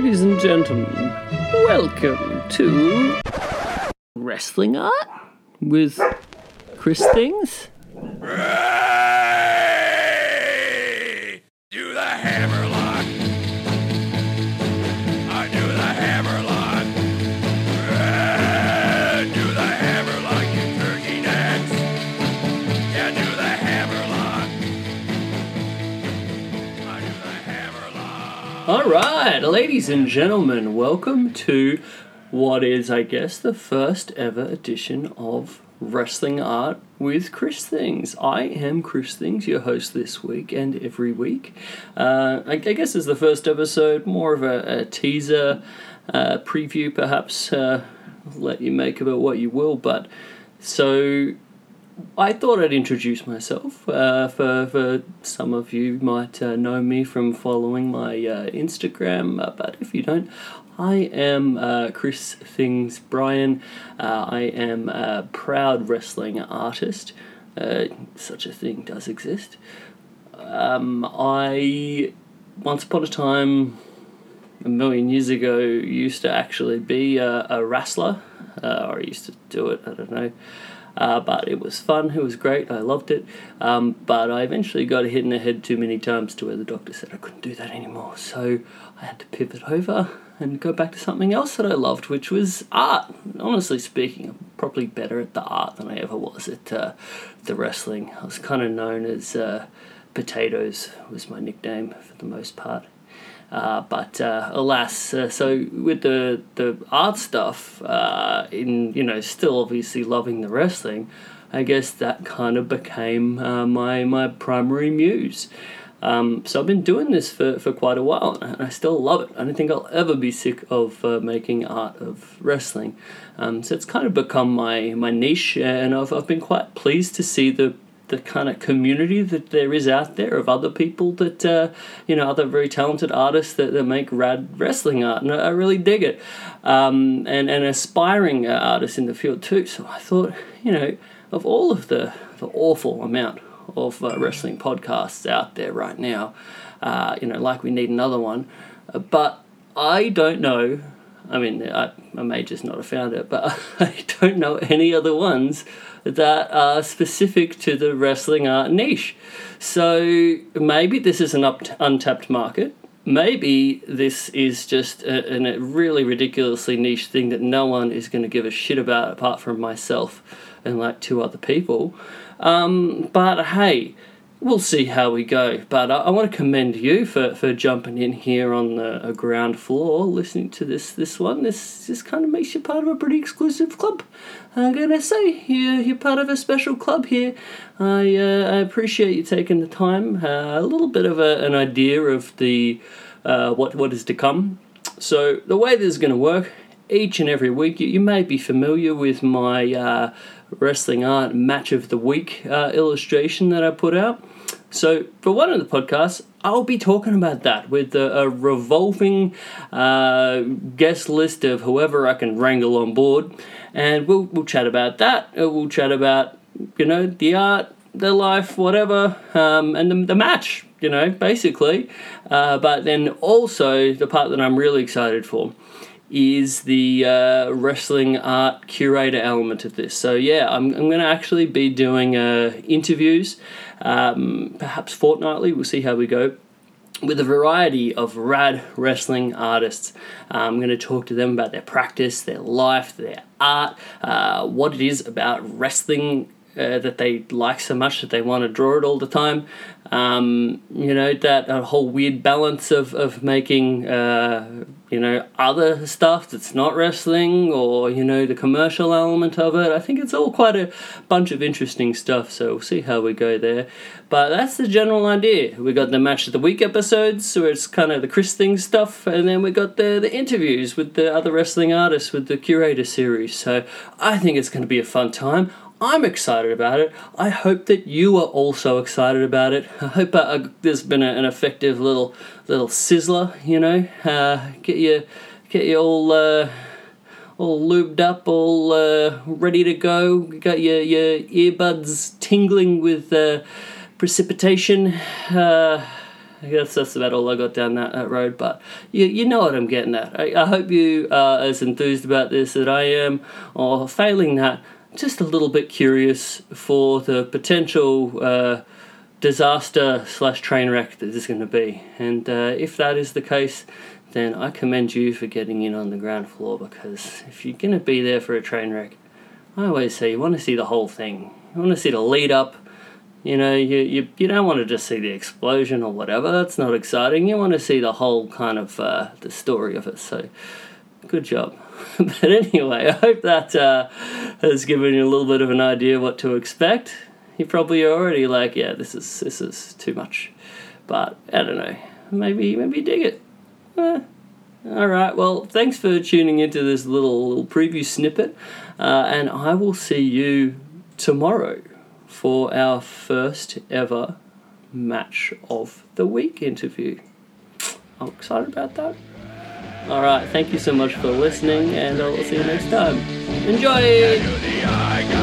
Ladies and gentlemen, welcome to Wrestling Art with Chris Things. All right, ladies and gentlemen, welcome to what is, I guess, the first ever edition of Wrestling Art with Chris Things. I am Chris Things, your host this week and every week. Uh, I, I guess it's the first episode, more of a, a teaser uh, preview, perhaps. Uh, let you make of it what you will, but so I thought I'd introduce myself. Uh, for, for some of you might uh, know me from following my uh, Instagram, uh, but if you don't, I am uh, Chris Things Brian. Uh, I am a proud wrestling artist. Such a thing does exist. Um, I once upon a time, a million years ago, used to actually be a, a wrestler, or I used to do it. I don't know. Uh, but it was fun. It was great. I loved it. Um, but I eventually got hit in the head too many times to where the doctor said I couldn't do that anymore. So I had to pivot over and go back to something else that I loved, which was art. Honestly speaking, I'm probably better at the art than I ever was at uh, the wrestling. I was kind of known as uh, Potatoes was my nickname for the most part. Uh, but uh, alas, uh, so with the the art stuff, uh, in you know, still obviously loving the wrestling, I guess that kind of became uh, my my primary muse. Um, so I've been doing this for, for quite a while, and I still love it. I don't think I'll ever be sick of uh, making art of wrestling. Um, so it's kind of become my my niche, and I've I've been quite pleased to see the the kind of community that there is out there of other people that uh, you know other very talented artists that, that make rad wrestling art and I, I really dig it. Um, and and aspiring uh, artists in the field too. So I thought you know of all of the, the awful amount of uh, wrestling podcasts out there right now uh, you know like we need another one uh, but I don't know I mean, I, I may just not have found it, but I don't know any other ones that are specific to the wrestling art niche. So maybe this is an up untapped market. Maybe this is just a, a really ridiculously niche thing that no one is going to give a shit about apart from myself and like two other people. Um, but hey, we'll see how we go. But I, I want to commend you for, for jumping in here on the ground floor, listening to this this one. This this kind of makes you part of a pretty exclusive club. I'm gonna say you're, you're part of a special club here. I uh, I appreciate you taking the time. Uh, a little bit of a, an idea of the uh, what what is to come. So the way this is to work, each and every week, you, you may be familiar with my uh, wrestling art match of the week uh, illustration that I put out. So for one of the podcasts, I'll be talking about that with a, a revolving uh, guest list of whoever I can wrangle on board, and we'll we'll chat about that. Uh, We'll chat about you know the art, the life, whatever, um, and the, the match. You know, basically. Uh, but then also the part that I'm really excited for is the uh, wrestling art curator element of this. So yeah, I'm, I'm going to actually be doing uh, interviews, um, perhaps fortnightly. We'll see how we go. With a variety of rad wrestling artists, I'm going to talk to them about their practice, their life, their art, uh, what it is about wrestling uh, that they like so much that they want to draw it all the time. Um, you know, that a whole weird balance of, of making, uh, you know, other stuff that's not wrestling or, you know, the commercial element of it. I think it's all quite a bunch of interesting stuff, so we'll see how we go there. But that's the general idea. We got the Match of the Week episodes, where it's kind of the Chris Thing stuff, and then we got the, the interviews with the other wrestling artists with the Curator series. So I think it's going to be a fun time. I'm excited about it. I hope that you are also excited about it. I hope uh, there's been a, an effective little little sizzler, you know, uh, get you get you all uh, all lubed up, all uh, ready to go. Got your your earbuds tingling with uh, precipitation. Uh, I guess that's about all I got down that, that road, but you, you know what I'm getting at. I, I hope you are as enthused about this as I am, or failing that, just a little bit curious for the potential uh, disaster slash train wreck that this is going to be. And uh, if that is the case, then I commend you for getting in on the ground floor because if you're going to be there for a train wreck, I always say you want to see the whole thing. You want to see the lead up. You know, you, you, you don't want to just see the explosion or whatever. That's not exciting. You want to see the whole kind of uh, the story of it. So, good job. but anyway, I hope that uh, has given you a little bit of an idea what to expect. You're probably already like, yeah, this is this is too much. But I don't know. Maybe maybe dig it. Eh. All right. Well, thanks for tuning into this little little preview snippet, uh, and I will see you tomorrow for our first ever match of the week interview. I'm excited about that. All right. Thank you so much for listening, and I'll see you next time. Enjoy.